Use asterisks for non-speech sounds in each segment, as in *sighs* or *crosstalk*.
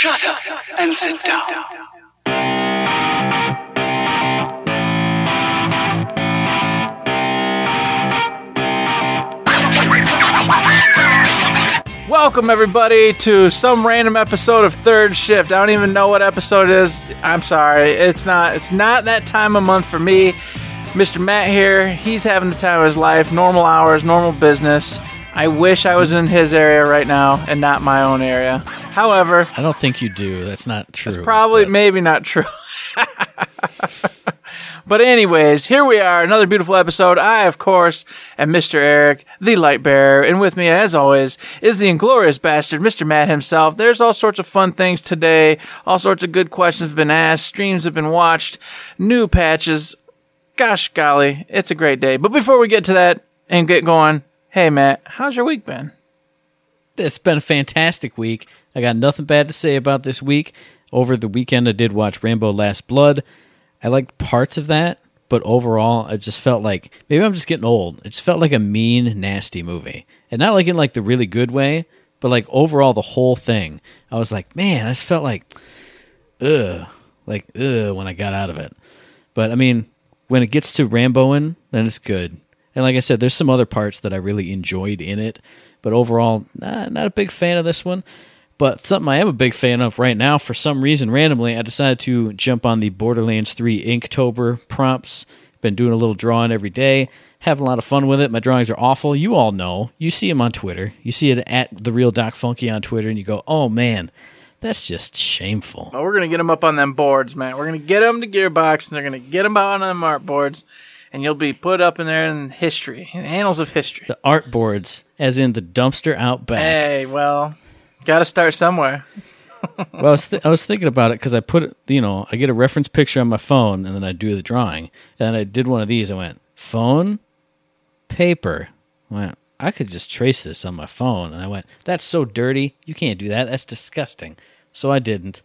Shut up and sit down. Welcome everybody to some random episode of Third Shift. I don't even know what episode it is. I'm sorry. It's not it's not that time of month for me. Mr. Matt here. He's having the time of his life. Normal hours, normal business. I wish I was in his area right now and not my own area. However, I don't think you do. That's not true. it's probably but- maybe not true. *laughs* but anyways, here we are, another beautiful episode. I, of course, am Mr. Eric, the light bearer, and with me, as always, is the inglorious bastard, Mr. Matt himself. There's all sorts of fun things today. All sorts of good questions have been asked. Streams have been watched. New patches. Gosh golly, it's a great day. But before we get to that and get going, hey Matt, how's your week been? It's been a fantastic week. I got nothing bad to say about this week. Over the weekend, I did watch Rambo Last Blood. I liked parts of that, but overall, it just felt like maybe I'm just getting old. It just felt like a mean, nasty movie, and not like in like the really good way, but like overall the whole thing. I was like, man, I just felt like, ugh, like ugh when I got out of it. But I mean, when it gets to Ramboing, then it's good. And like I said, there's some other parts that I really enjoyed in it, but overall, nah, not a big fan of this one. But something I am a big fan of right now, for some reason, randomly, I decided to jump on the Borderlands 3 Inktober prompts. Been doing a little drawing every day, having a lot of fun with it. My drawings are awful. You all know. You see them on Twitter. You see it at the real Doc Funky on Twitter, and you go, "Oh man, that's just shameful." We're gonna get them up on them boards, man. We're gonna get them to Gearbox, and they're gonna get them out on them art boards, and you'll be put up in there in history, in the annals of history. The art boards, as in the dumpster out back. Hey, well, got to start somewhere. *laughs* well, I was, th- I was thinking about it because I put it, you know, I get a reference picture on my phone and then I do the drawing. And I did one of these. I went, phone, paper. I went, I could just trace this on my phone. And I went, that's so dirty. You can't do that. That's disgusting. So I didn't.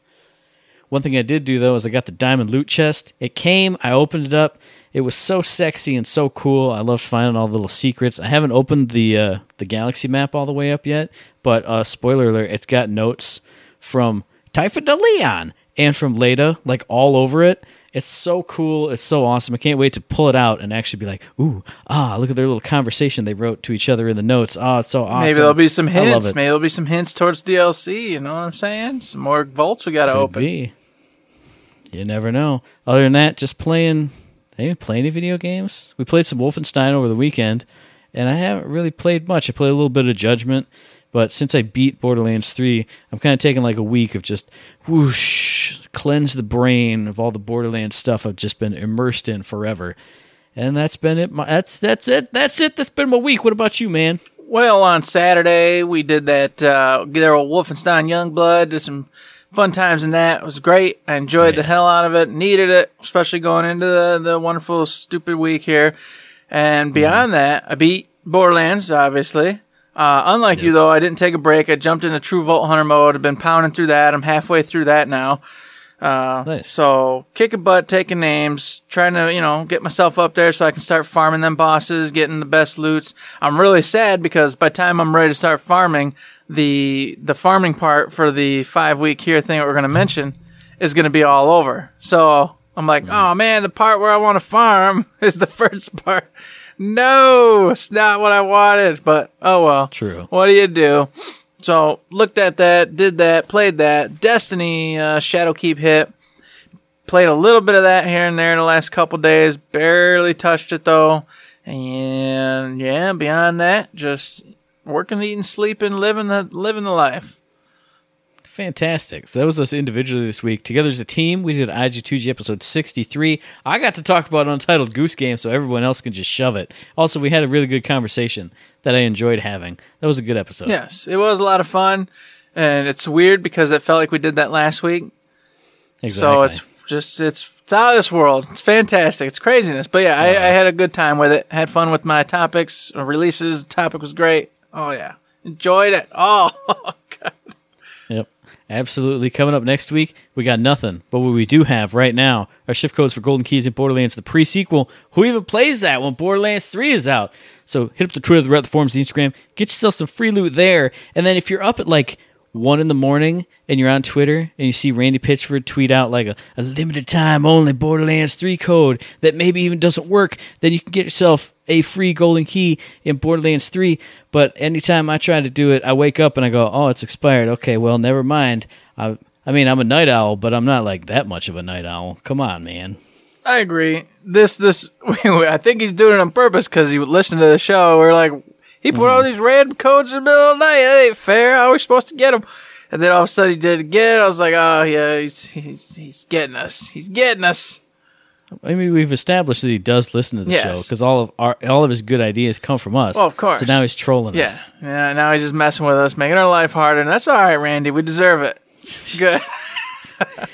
One thing I did do though is I got the diamond loot chest. It came, I opened it up. It was so sexy and so cool. I loved finding all the little secrets. I haven't opened the uh, the galaxy map all the way up yet, but uh, spoiler alert, it's got notes from Typhon de Leon and from Leda, like all over it. It's so cool. It's so awesome. I can't wait to pull it out and actually be like, ooh, ah, look at their little conversation they wrote to each other in the notes. Oh, it's so awesome. Maybe there'll be some hints. Maybe there'll be some hints towards DLC. You know what I'm saying? Some more vaults we got to open. be. You never know. Other than that, just playing. I didn't play any video games. We played some Wolfenstein over the weekend, and I haven't really played much. I played a little bit of Judgment, but since I beat Borderlands 3, I'm kind of taking like a week of just whoosh, cleanse the brain of all the Borderlands stuff I've just been immersed in forever. And that's been it. My, that's that's it. That's it. That's been my week. What about you, man? Well, on Saturday we did that. Uh, there old Wolfenstein Youngblood. Did some fun times in that. It was great. I enjoyed the hell out of it. Needed it, especially going into the, the wonderful stupid week here. And beyond that, I beat Borderlands, obviously. Uh, unlike you though, I didn't take a break. I jumped into True Vault Hunter mode. I've been pounding through that. I'm halfway through that now. Uh, Nice. So kicking butt, taking names, trying to you know get myself up there so I can start farming them bosses, getting the best loots. I'm really sad because by the time I'm ready to start farming, the the farming part for the five week here thing that we're gonna mention is gonna be all over. So I'm like, oh man, the part where I want to farm *laughs* is the first part. No, it's not what I wanted, but oh well. True. What do you do? So looked at that, did that, played that. Destiny uh, Shadowkeep hit. Played a little bit of that here and there in the last couple days. Barely touched it though. And yeah, beyond that, just working, eating, sleeping, living the living the life. Fantastic. So that was us individually this week. Together as a team, we did IG2G episode 63. I got to talk about Untitled Goose Game so everyone else can just shove it. Also, we had a really good conversation that I enjoyed having. That was a good episode. Yes, it was a lot of fun, and it's weird because it felt like we did that last week. exactly. So it's just it's it's out of this world. It's fantastic. It's craziness. But yeah, I, I had a good time with it. Had fun with my topics, releases. topic was great. Oh yeah, enjoyed it. Oh. *laughs* Absolutely. Coming up next week, we got nothing. But what we do have right now are shift codes for Golden Keys and Borderlands, the pre sequel. Who even plays that when Borderlands 3 is out? So hit up the Twitter, the Reddit, the forums, the Instagram. Get yourself some free loot there. And then if you're up at like one in the morning and you're on Twitter and you see Randy Pitchford tweet out like a, a limited time only Borderlands 3 code that maybe even doesn't work, then you can get yourself a free golden key in Borderlands 3. But anytime I try to do it, I wake up and I go, oh, it's expired. Okay, well, never mind. I, I mean, I'm a night owl, but I'm not like that much of a night owl. Come on, man. I agree. This, this, *laughs* I think he's doing it on purpose because he would listen to the show. We're like, he put all mm-hmm. these random codes in the middle of the night. That ain't fair. How are we supposed to get them? And then all of a sudden he did it again. I was like, oh yeah, he's, he's, he's getting us. He's getting us. I mean, we've established that he does listen to the Yes. show because all of our all of his good ideas come from us. Well, of course. So now he's trolling Yeah. us. Yeah. Now he's just messing with us, making our life harder. And that's all right, Randy. We deserve it. Good. *laughs* *laughs*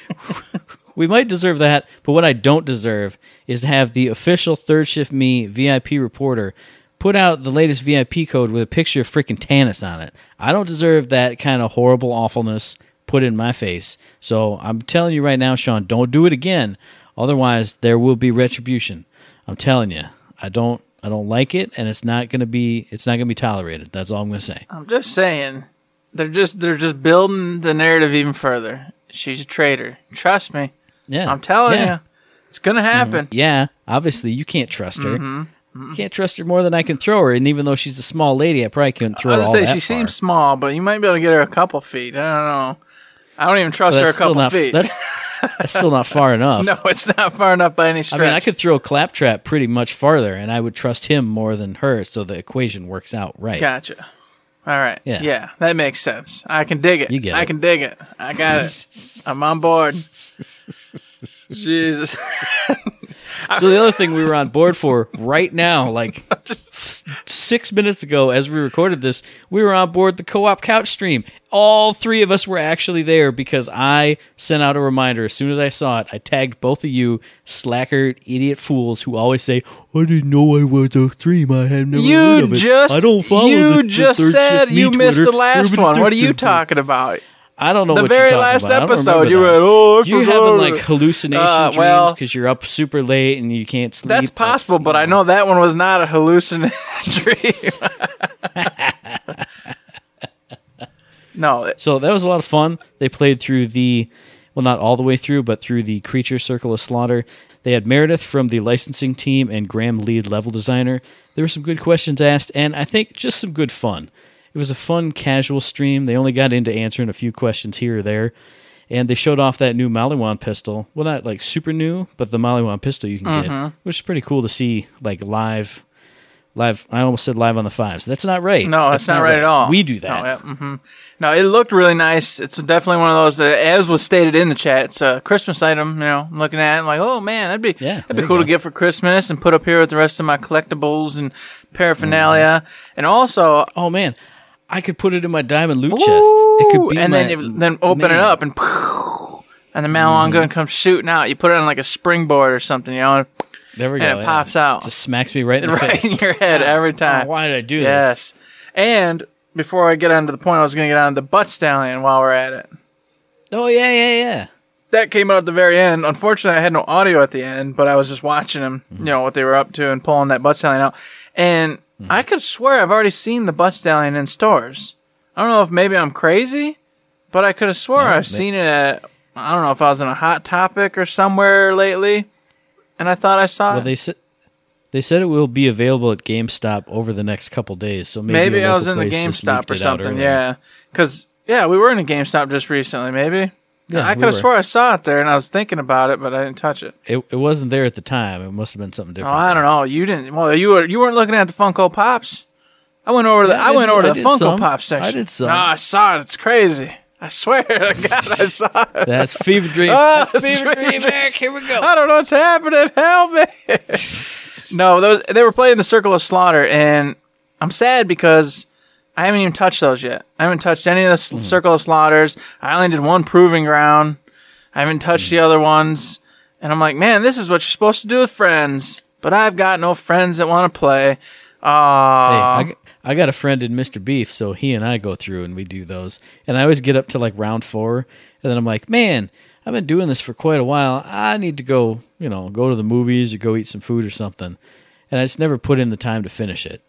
We might deserve that, but what I don't deserve is to have the official Third Shift Me VIP reporter put out the latest VIP code with a picture of freaking Tannis on it. I don't deserve that kind of horrible awfulness put in my face. So I'm telling you right now, Sean, don't do it again. Otherwise, there will be retribution. I'm telling you, I don't, I don't like it, and it's not gonna be, it's not gonna be tolerated. That's all I'm gonna say. I'm just saying. They're just, they're just building the narrative even further. She's a traitor. Trust me. Yeah, I'm telling Yeah. you. It's going to happen. Yeah, obviously you can't trust her. Mm-hmm. You can't trust her more than I can throw her, and even though she's a small lady, I probably couldn't throw I her was gonna say she far. seems small, but you might be able to get her a couple feet. I don't know. I don't even trust her a couple not. feet. That's *laughs* that's still not far *laughs* enough. no, it's not far enough by any stretch. I mean, I could throw a Claptrap pretty much farther, and I would trust him more than her, so the equation works out right. Gotcha. All right. Yeah. Yeah. that makes sense. I can dig it. You get I it. can dig it. I got it. I'm on board. *laughs* Jesus. *laughs* *laughs* So the other thing we were on board for right now, like *laughs* f- six minutes ago, as we recorded this, we were on board the co-op couch stream. All three of us were actually there because I sent out a reminder as soon as I saw it. I tagged both of you slacker idiot fools who always say, "I didn't know I was a stream. I had never heard You of it. just I don't follow you the, the just Third said you missed the last one. What are you talking about? I don't know The what very you're last about. Episode, you went, "Oh, you forgot." having like hallucination Uh, dreams because you're up super late and you can't sleep. That's possible, but I know that one was not a hallucinatory *laughs* dream. no, So that was a lot of fun. They played through the, well, not all the way through, but through the Creature Circle of Slaughter. They had Meredith from the licensing team and Graham, lead level designer. There were some good questions asked, and I think just some good fun. It was a fun, casual stream. They only got into answering a few questions here or there. And they showed off that new Maliwan pistol. Well, not like super new, but the Maliwan pistol you can get, which is pretty cool to see like live. Live, I almost said live on the fives. That's not right. no, that's, not, right, at all. We do that. No, yeah, hmm no, it looked really nice. It's definitely one of those, uh, as was stated in the chat, it's a Christmas item. You know, I'm looking at it, I'm like, oh man, that'd be Yeah, that'd be cool to get for Christmas and put up here with the rest of my collectibles and paraphernalia. Mm-hmm. And also, Oh man, I could put it in my diamond loot chest. It could be and my, then then open man. it up and and the Maliwan gun comes shooting out. You put it on like a springboard or something, you know, There we go. and it yeah. pops out Just smacks me right in the *laughs* right face. in your head every Oh, time. why did I do this? yes. And before I get on to the point, I was going to get on the butt stallion while we're at it. Oh yeah, yeah, yeah. That came out at the very end. Unfortunately, I had no audio at the end, but I was just watching them, Mm-hmm. you know, what they were up to and pulling that butt stallion out. And Mm-hmm. I could swear I've already seen the butt stallion in stores. I don't know if maybe I'm crazy, but I could have swore Yeah, I've seen it at, I don't know if I was in a hot topic or somewhere lately, and I thought I saw Well, it. they said they said it will be available at GameStop over the next couple days. So maybe, Maybe, I was in the GameStop or something. Yeah, because yeah, we were in a GameStop just recently. Maybe Yeah, I we could have were. swore I saw it there, and I was thinking about it, but I didn't touch it. It, it wasn't there at the time. It must have been something Oh, different. I don't know. You didn't. Well, you were you weren't looking at the Funko Pops. I went over to the Yeah, I, I went did- over to I the did Funko some. Pop section. I did some. No, I saw it. It's crazy. I swear to God, I *laughs* saw it. That's fever dream. Ah, *laughs* That's fever dream. Eric, Here we go. I don't know what's happening. Help me. *laughs* no, those they were playing the Circle of Slaughter, and I'm sad because I haven't even touched those yet. I haven't touched any of the Hmm. Circle of Slaughters. I only did one Proving Ground. I haven't touched Hmm. the other ones, and I'm like, man, this is what you're supposed to do with friends. But I've got no friends that want to play. Hey, Uh, I, g- I got a friend in Mr. Beef, so he and I go through and we do those. And I always get up to like round four, and then I'm like, man, I've been doing this for quite a while. I need to go, you know, go to the movies or go eat some food or something. And I just never put in the time to finish it.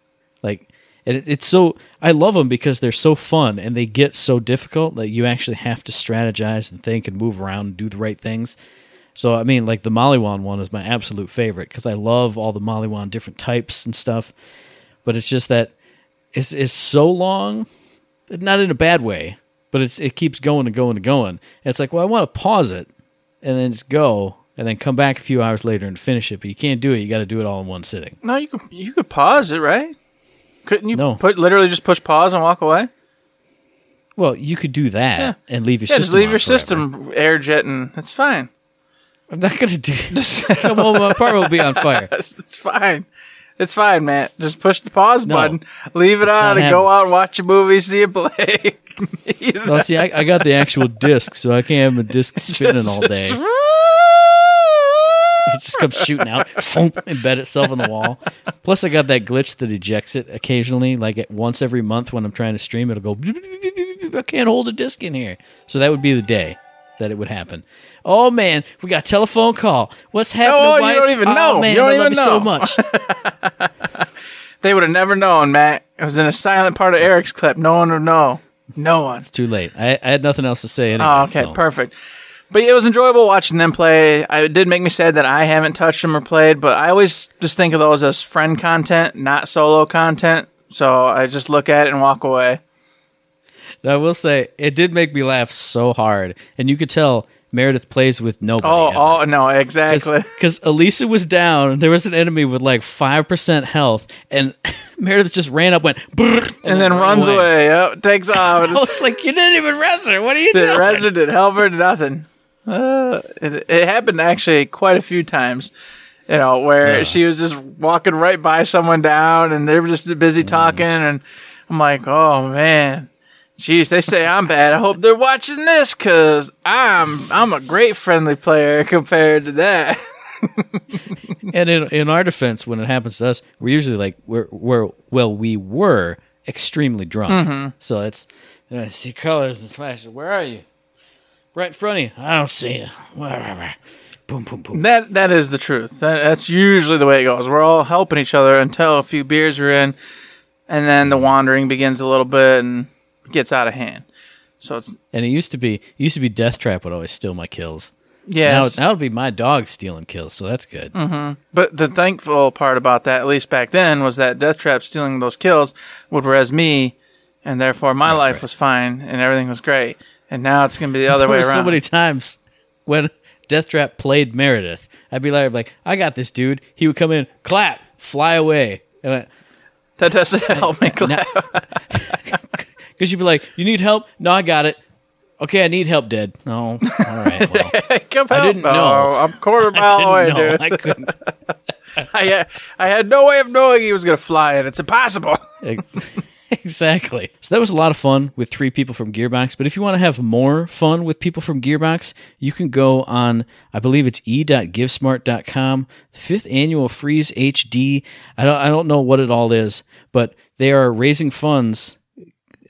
Like, And it, it's so I love them because they're so fun and they get so difficult that you actually have to strategize and think and move around and do the right things. So I mean, like the Maliwan one is my absolute favorite because I love all the Maliwan different types and stuff. But it's just that it's it's so long, not in a bad way, but it's it keeps going and going and going. And it's like, well, I want to pause it and then just go and then come back a few hours later and finish it. But you can't do it. You got to do it all in one sitting. No, you could you could pause it, right? Couldn't you No. put literally just push pause and walk away? Well, you could do that Yeah. and leave your Yeah, system. just leave your forever. system air jetting. It's fine. I'm not gonna do. *laughs* Come on, my apartment will be on fire. *laughs* It's, fine. It's fine, man. Just push the pause No. button, leave it on, and go out and watch a movie, see a play. Eat *laughs* it No, see, I, I got the actual disc, so I can't have a disc spinning all day. It comes shooting out, thump, embed itself in the wall. Plus, I got that glitch that ejects it occasionally, like at once every month when I'm trying to stream. It'll go. "Beep, beep, beep, beep, beep, beep, I can't hold a disc in here, so that would be the day that it would happen. Oh man, we got a telephone call. What's happening? Oh, you don't even Oh, know. man, You don't I love even you so much. *laughs* They would have never known, Matt. It was in a silent part of Eric's clip. No one would know. No one. It's too late. I, I had nothing else to say anyway. Oh, okay, so. perfect. But it was enjoyable watching them play. I, it did make me sad that I haven't touched them or played, but I always just think of those as friend content, not solo content. So I just look at it and walk away. I will say it did make me laugh so hard, and you could tell Meredith plays with nobody. Oh, ever. oh no, exactly. Because Elisa was down, there was an enemy with like five percent health, and *laughs* Meredith just ran up, went, "Brrr," And then runs away. Yep, takes off. *laughs* I was like, "You didn't even res her. What are you the doing?" resident Helver, nothing. Uh, it, it happened actually quite a few times. You know, where Yeah. she was just walking right by someone down, and they were just Mm. busy talking, and I'm like, oh man, jeez, they say I'm bad. I hope they're watching this because I'm I'm a great friendly player *laughs* compared to that. *laughs* and in in our defense, when it happens to us, we're usually like we're we're well, we were extremely drunk. Mm-hmm. So it's I see colors and flashes. Where are you? Right in front of you. I don't see you. Whatever. Boom, boom, boom. That that is the truth. That, that's usually the way it goes. We're all helping each other until a few beers are in, and then the wandering begins a little bit and gets out of hand. So it's And it used to be it used to be Death Trap would always steal my kills. yeah. Now, now it'll be my dog stealing kills, so that's good. Mm-hmm. But the thankful part about that, at least back then, was that Death Trap stealing those kills would res me, and therefore my life right. was fine and everything was great. And now it's gonna be the other way around. so many times when Death Trap played Meredith, I'd be like, like, I got this dude. He would come in, clap, fly away. Because that doesn't *laughs* help me. Clap. *laughs* Because you'd be like, you need help? No, I got it. Okay, I need help, Dead. No, all right. Well, *laughs* Come I help. didn't No, know. I'm a quarter I mile away, know. dude. I couldn't. I, uh, I had no way of knowing he was gonna fly, and it's impossible. Ex- *laughs* exactly. So that was a lot of fun with three people from Gearbox. But if you want to have more fun with people from Gearbox, you can go on, I believe it's e.givesmart.com, fifth annual Freeze HD. I don't, I don't know what it all is, but they are raising funds.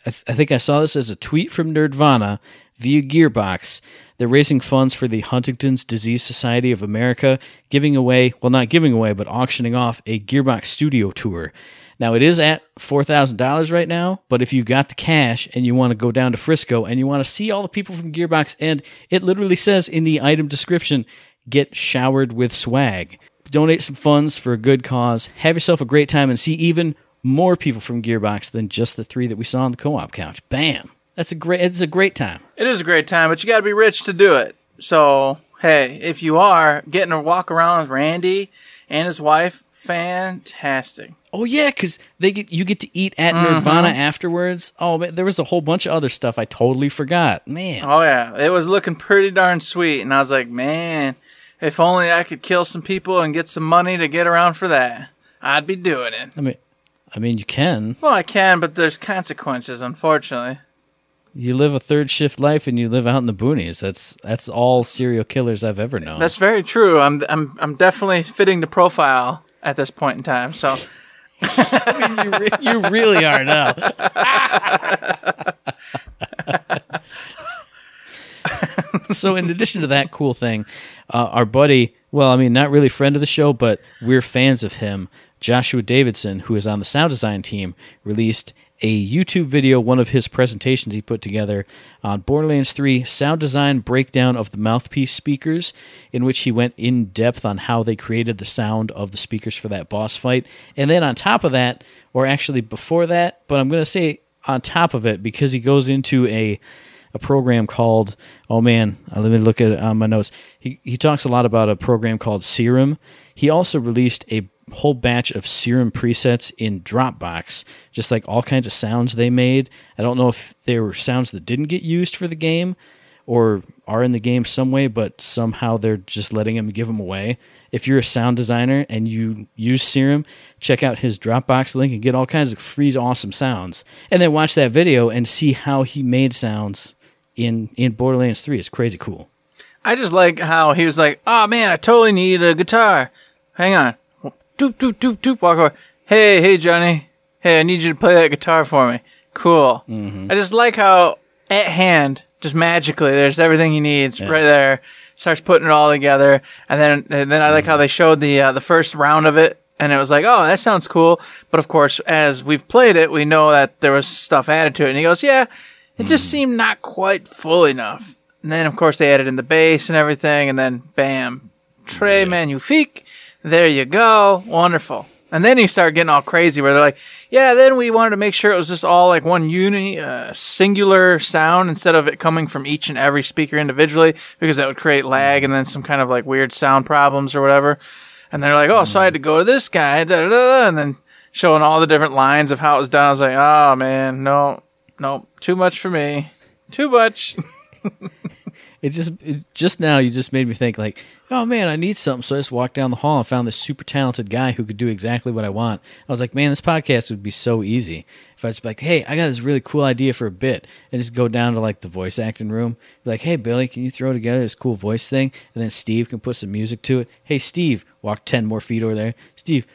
I, th- I think I saw this as a tweet from Nerdvana via Gearbox. They're raising funds for the Huntington's Disease Society of America, giving away, well, not giving away, but auctioning off a Gearbox studio tour. Now, it is at $4,000 right now, but if you got the cash and you want to go down to Frisco and you want to see all the people from Gearbox, and it literally says in the item description, get showered with swag. Donate some funds for a good cause, have yourself a great time, and see even more people from Gearbox than just the three that we saw on the co-op couch. Bam! That's a great. It's a great time. It is a great time, but you got to be rich to do it. So, hey, if you are getting to walk around with Randy and his wife, fantastic. Oh yeah, because they get you get to eat at mm-hmm. Nirvana afterwards. Oh man, there was a whole bunch of other stuff I totally forgot. Man, Oh yeah, it was looking pretty darn sweet, and I was like, man, if only I could kill some people and get some money to get around for that, I'd be doing it. I mean, I mean you can. Well, I can, but there's consequences, unfortunately. You live a third shift life and you live out in the boonies. That's that's all serial killers I've ever known. That's very true. I'm I'm I'm definitely fitting the profile at this point in time. So *laughs* you, re- you really are now. *laughs* so, in addition to that cool thing, uh, our buddy, well, I mean, not really friend of the show, but we're fans of him. Joshua Davidson, who is on the sound design team, released a YouTube video, one of his presentations he put together on Borderlands 3 sound design breakdown of the mouthpiece speakers, in which he went in depth on how they created the sound of the speakers for that boss fight. And then on top of that, or actually before that, but I'm going to say on top of it because he goes into a a program called oh man uh, let me look at it on my notes he, he talks a lot about a program called serum he also released a whole batch of serum presets in dropbox just like all kinds of sounds they made. I don't know if they were sounds that didn't get used for the game or are in the game some way but somehow they're just letting him give them away. If you're a sound designer and you use serum check out his dropbox link and get all kinds of free awesome sounds. And then watch that video and see how he made sounds in in Borderlands 3 It's crazy cool. I just like how he was like, "Oh man, I totally need a guitar. Hang on, doop doop doop doop. Walk over. Hey, hey, Johnny. Hey, I need you to play that guitar for me. Cool. Mm-hmm. I just like how at hand, just magically, there's everything he needs right there. Starts putting it all together, and then and then I like how mm-hmm. they showed the uh, the first round of it. And it was like, oh, that sounds cool. But of course, as we've played it, we know that there was stuff added to it. And he goes, yeah, it just mm-hmm. seemed not quite full enough. And then, of course, they added in the bass and everything, and then bam, Trey Magnifique. There you go. Wonderful. And then you start getting all crazy where they're like, yeah, then we wanted to make sure it was just all like one uni, uh, singular sound instead of it coming from each and every speaker individually because that would create lag and then some kind of like weird sound problems or whatever. And they're like, oh, so I had to go to this guy, da, da, da, and then showing all the different lines of how it was done. I was like, oh man, no, no, too much for me. Too much. *laughs* It just it, just now you just made me think like, oh man, I need something. So I just walked down the hall and found this super talented guy who could do exactly what I want. I was like, man, this podcast would be so easy if I was like, hey, I got this really cool idea for a bit, and just go down to like the voice acting room, be like, hey Billy, can you throw together this cool voice thing? And then Steve can put some music to it. Hey Steve, walk ten more feet over there. Steve,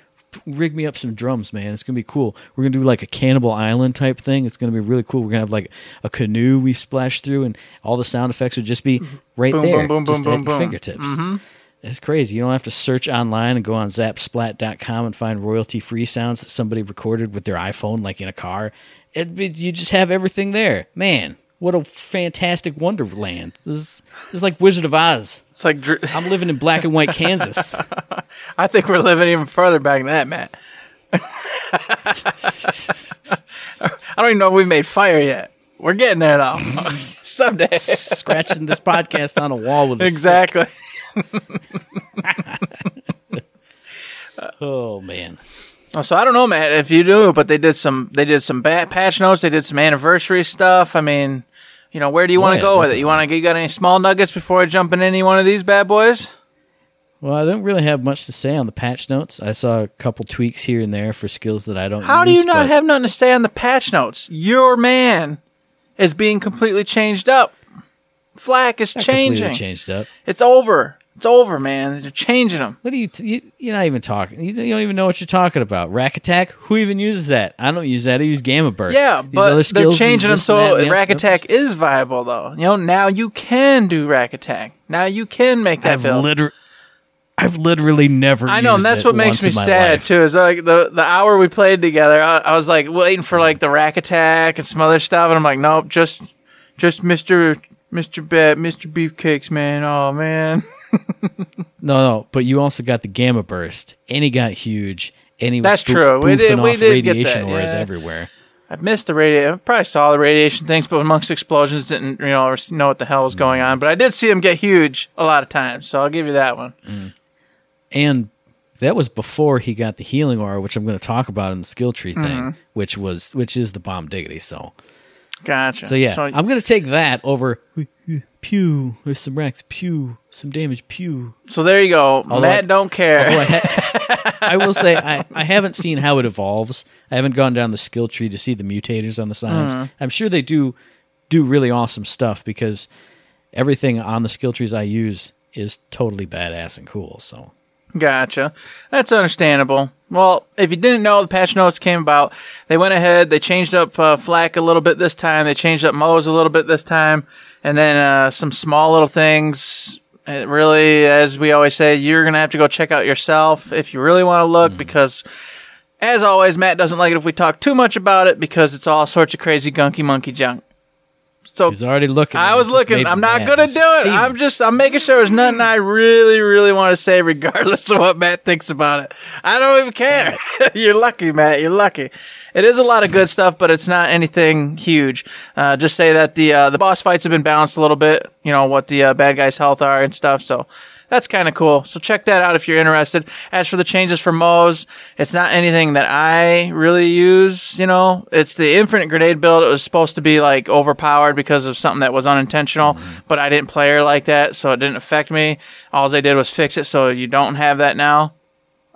rig me up some drums, man. It's gonna be cool. We're gonna do like a Cannibal Island type thing. It's gonna be really cool. We're gonna have like a canoe we splash through, and all the sound effects would just be mm-hmm. right Boom, there, boom, boom, just at your fingertips. Mm-hmm. It's crazy. You don't have to search online and go on zapsplat.com and find royalty free sounds that somebody recorded with their iPhone, like in a car. It- you just have everything there. Man, what a fantastic wonderland. This is, this is like Wizard of Oz. It's like, I'm living in black and white *laughs* Kansas. I think we're living even further back than that, Matt. *laughs* I don't even know if we've made fire yet. We're getting there though. *laughs* Someday. Scratching this podcast on a wall with a stick. exactly. Oh man. Oh, so I don't know, Matt, if you do, but they did some they did some ba- patch notes, they did some anniversary stuff. I mean, you know, where do you want to oh, yeah, go with it? You want to you got any small nuggets before I jump in any one of these bad boys? Well, I don't really have much to say on the patch notes. I saw a couple tweaks here and there for skills that I don't. How do you not have nothing to say on the patch notes? Your man is being completely changed up. FL4K is changing. changed up? It's over. It's over, man. They're changing them. What are you, t- you? You're not even talking. You, you don't even know what you're talking about. Rakk Attack. Who even uses that? I don't use that. I use gamma burst. Yeah, These but they're changing them so that, Rakk Attack is viable, though. You know, now you can do Rakk Attack. Now you can make that I've build. literally, I've literally never. I know, and that's what makes me sad life. too. Is like the the hour we played together, I, I was like waiting for like the Rakk Attack and some other stuff, and I'm like, nope, just just Mister Mister Bet Mister Beefcakes, man. Oh man, *laughs* No, no, but you also got the gamma burst, and he got huge, and he was That's boo- true. We did- we off did get radiation that, auras yeah. everywhere. I missed the radiation. I probably saw the radiation things, but amongst explosions, didn't you know know what the hell was going on. But I did see him get huge a lot of times, so I'll give you that one. and that was before he got the healing aura, which I'm going to talk about in the skill tree thing, Mm-hmm. which was which is the bomb diggity. So, Gotcha. so yeah, So, I'm going to take that over. Pew, there's some wrecks. Pew, some damage. Pew. so there you go. Although Matt I- don't care. I, ha- *laughs* I will say I, I haven't seen how it evolves. I haven't gone down the skill tree to see the mutators on the signs. Mm-hmm. I'm sure they do do really awesome stuff because everything on the skill trees I use is totally badass and cool. So Gotcha. That's understandable. Well, if you didn't know, the patch notes came about. They went ahead. They changed up uh, FL4K a little bit this time. They changed up Moze a little bit this time, and then uh, some small little things. It really, as we always say, you're gonna have to go check out yourself if you really want to look, because As always, Matt doesn't like it if we talk too much about it because it's all sorts of crazy gunky monkey junk. So He's already looking. I was looking. I'm not mad. gonna do it. I'm just. I'm making sure there's nothing I really, really want to say, regardless of what Matt thinks about it. I don't even care. *laughs* You're lucky, Matt. You're lucky. It is a lot of good stuff, but it's not anything huge. Uh, just say that the uh, the boss fights have been balanced a little bit. You know what the uh, bad guys' health are and stuff. So that's kind of cool. So check that out if you're interested. As for the changes for Moze, it's not anything that I really use, you know. It's the infinite grenade build. It was supposed to be like overpowered because of something that was unintentional, mm-hmm. but I didn't play her like that, so it didn't affect me. All they did was fix it so you don't have that now.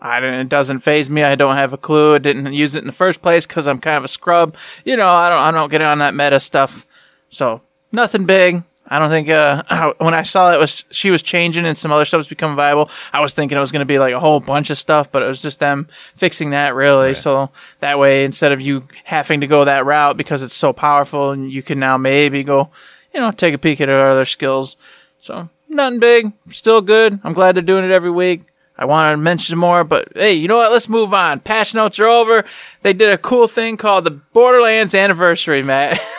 I don't, it doesn't phase me. I don't have a clue. I didn't use it in the first place because I'm kind of a scrub. You know, I don't, I don't get on that meta stuff. So nothing big. I don't think, uh, *clears throat* when I saw it was, she was changing and some other stuff was becoming viable, I was thinking it was going to be like a whole bunch of stuff, but it was just them fixing that really. So that way, instead of you having to go that route because it's so powerful and you can now maybe go, you know, take a peek at her other skills. So nothing big, still good. I'm glad they're doing it every week. I want to mention more, but hey, you know what? Let's move on. Patch notes are over. They did a cool thing called the Borderlands anniversary, Matt. *laughs*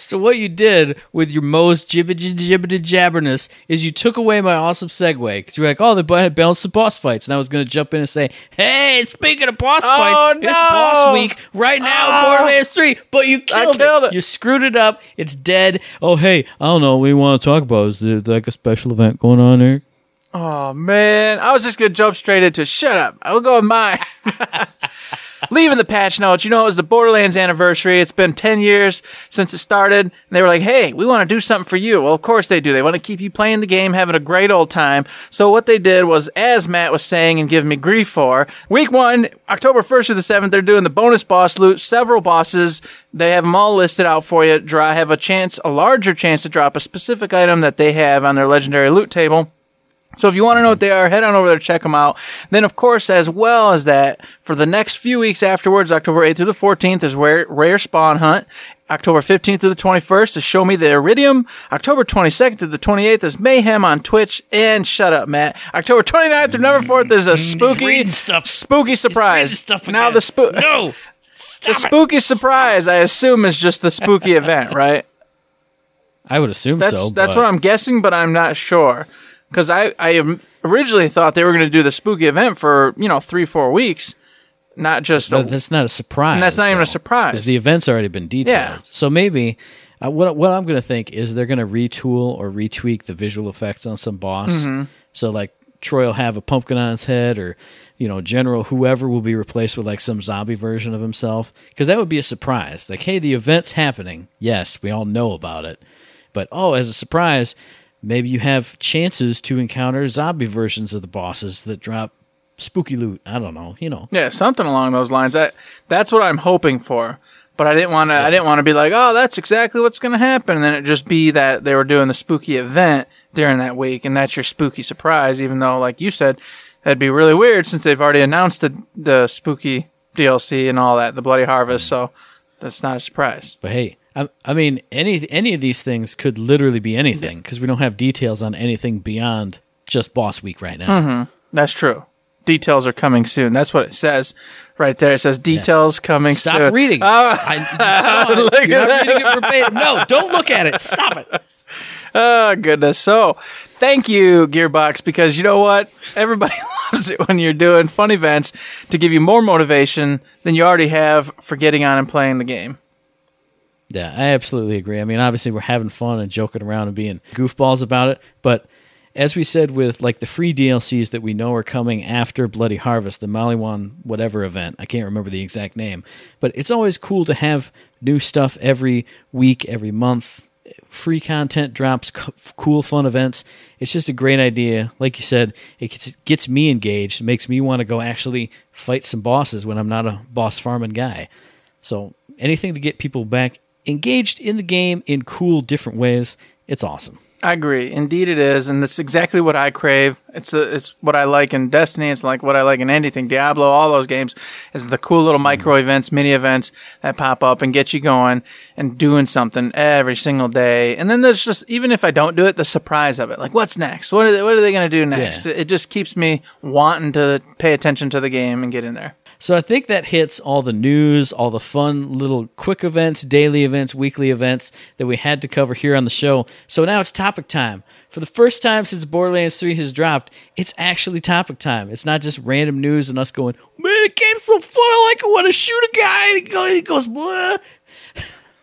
So what you did with your most jibbity jibbity jabberness is you took away my awesome segue because you were like, oh, they had balanced the boss fights, and I was going to jump in and say, hey, speaking of boss Oh, fights, it's no. boss week right now, Oh. Borderlands Three, but you killed, killed it. You screwed it up. It's dead. Oh, hey, I don't know. What we want to talk about is there like a special event going on there? Oh man, I was just gonna jump straight into shut up. I will go with mine. *laughs* *laughs* Leaving the patch notes, you know, it was the Borderlands anniversary. It's been 10 years since it started. And they were like, hey, we want to do something for you. Well, of course they do. They want to keep you playing the game, having a great old time. So what they did was, as Matt was saying and giving me grief for, week one, October 1st to the 7th, they're doing the bonus boss loot, several bosses. They have them all listed out for you. Draw, have a chance, a larger chance to drop a specific item that they have on their legendary loot table. So if you want to know what they are, head on over there, check them out. Then, of course, as well as that, for the next few weeks afterwards, October 8th through the 14th is Rare, Rare Spawn Hunt. October 15th through the 21st is Show Me the Iridium. October 22nd to the 28th is Mayhem on Twitch. And shut up, Matt. October 29th through November 4th is a spooky, stuff. spooky surprise. stuff now the spook, No, *laughs* the spooky surprise, I assume, is just the spooky *laughs* event, right? I would assume That's so. that's but- what I'm guessing, but I'm not sure because I I originally thought they were going to do the spooky event for you know three four weeks, not just a, that's not a surprise. And that's not even a surprise. because the event's already been detailed. Yeah. So maybe uh, what what I'm going to think is they're going to retool or retweak the visual effects on some boss. Mm-hmm. So like Troy will have a pumpkin on his head, or you know General whoever will be replaced with like some zombie version of himself. Because that would be a surprise. Like, hey, the event's happening. Yes, we all know about it, but oh, as a surprise. Maybe you have chances to encounter zombie versions of the bosses that drop spooky loot. I don't know. You know, yeah something along those lines. I that's what I'm hoping for. But I didn't want to. I didn't want to be like, oh, that's exactly what's going to happen, and then it just be that they were doing the spooky event during that week, and that's your spooky surprise. Even though, like you said, that'd be really weird since they've already announced the the spooky DLC and all that, the Bloody Harvest. So that's not a surprise. But hey, I, I mean, any any of these things could literally be anything because we don't have details on anything beyond just boss week right now. Mm-hmm. That's true. Details are coming soon. That's what it says right there. It says details coming soon. Stop soon. reading. Oh, I, you saw it. *laughs* You're not reading it verbatim. No, don't look at it. Stop it. *laughs* oh, goodness. So, thank you, Gearbox, because you know what? Everybody *laughs* loves it when you're doing fun events to give you more motivation than you already have for getting on and playing the game. Yeah, I absolutely agree. I mean, obviously, we're having fun and joking around and being goofballs about it, but as we said with like the free DLCs that we know are coming after Bloody Harvest, the Maliwan whatever event, I can't remember the exact name, but it's always cool to have new stuff every week, every month. Free content drops, co- cool, fun events. It's just a great idea. Like you said, it gets me engaged, makes me want to go actually fight some bosses when I'm not a boss farming guy. So anything to get people back engaged in the game in cool, different ways, it's awesome. I agree. Indeed, it is, and it's exactly what I crave. It's a, it's what I like in Destiny. It's like what I like in anything. Diablo, all those games is the cool little micro mm-hmm. events, mini events that pop up and get you going and doing something every single day. And then there's just even if I don't do it, the surprise of it. Like, what's next? What are they, what are they going to do next? Yeah. It just keeps me wanting to pay attention to the game and get in there. So I think that hits all the news, all the fun little quick events, daily events, weekly events that we had to cover here on the show. So now it's topic time. For the first time since Borderlands 3 has dropped, it's actually topic time. It's not just random news and us going, man, the game's so fun. I like it when I shoot a guy and he goes, blah. *laughs*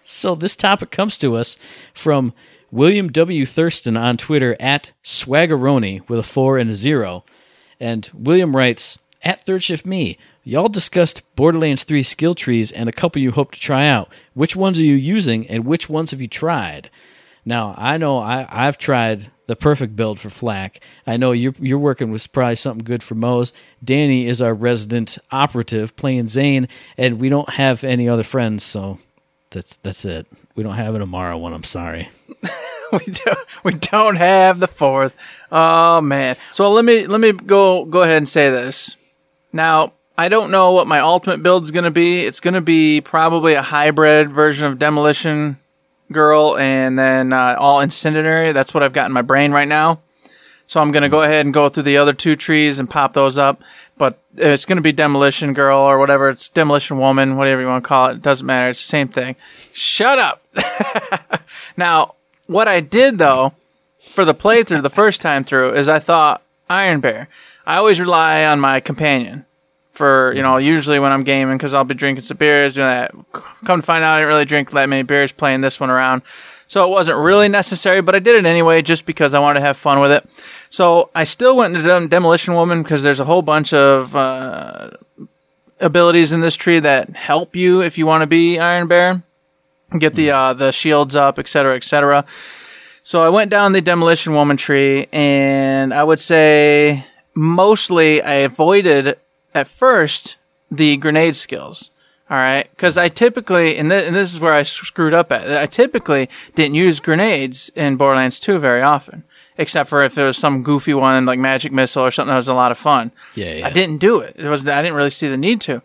So this topic comes to us from William W. Thurston on Twitter at Swaggeroni with a four and a zero. And William writes, at Third Shift Me, y'all discussed Borderlands 3 skill trees and a couple you hope to try out. Which ones are you using and which ones have you tried? Now, I know I, I've tried the perfect build for FL4K. I know you're, you're working with probably something good for Moze. Danny is our resident operative playing Zane, and we don't have any other friends, so that's that's it. We don't have an Amara one. I'm sorry. *laughs* we don't we don't have the fourth. Oh man. So let me let me go go ahead and say this. Now, I don't know what my ultimate build is going to be. It's going to be probably a hybrid version of Demolition Girl and then uh, all Incendiary. That's what I've got in my brain right now. So I'm going to go ahead and go through the other two trees and pop those up. But it's going to be Demolition Girl or whatever. It's Demolition Woman, whatever you want to call it. It doesn't matter. It's the same thing. Shut up. *laughs* now, what I did though for the playthrough the first time through is I thought Iron Bear. I always rely on my companion for, you know, usually when I'm gaming because I'll be drinking some beers, doing that. Come to find out, I didn't really drink that many beers playing this one around. So it wasn't really necessary, but I did it anyway just because I wanted to have fun with it. So I still went into Dem- Demolition Woman because there's a whole bunch of uh, abilities in this tree that help you if you want to be Iron Bear. Get the uh, the shields up, etc., etc. So I went down the Demolition Woman tree, and I would say mostly I avoided at first the grenade skills. All right, because I typically, and, th- and this is where I screwed up at. I typically didn't use grenades in Borderlands 2 very often, except for if there was some goofy one like Magic Missile or something that was a lot of fun. Yeah, yeah. I didn't do it. It was I didn't really see the need to.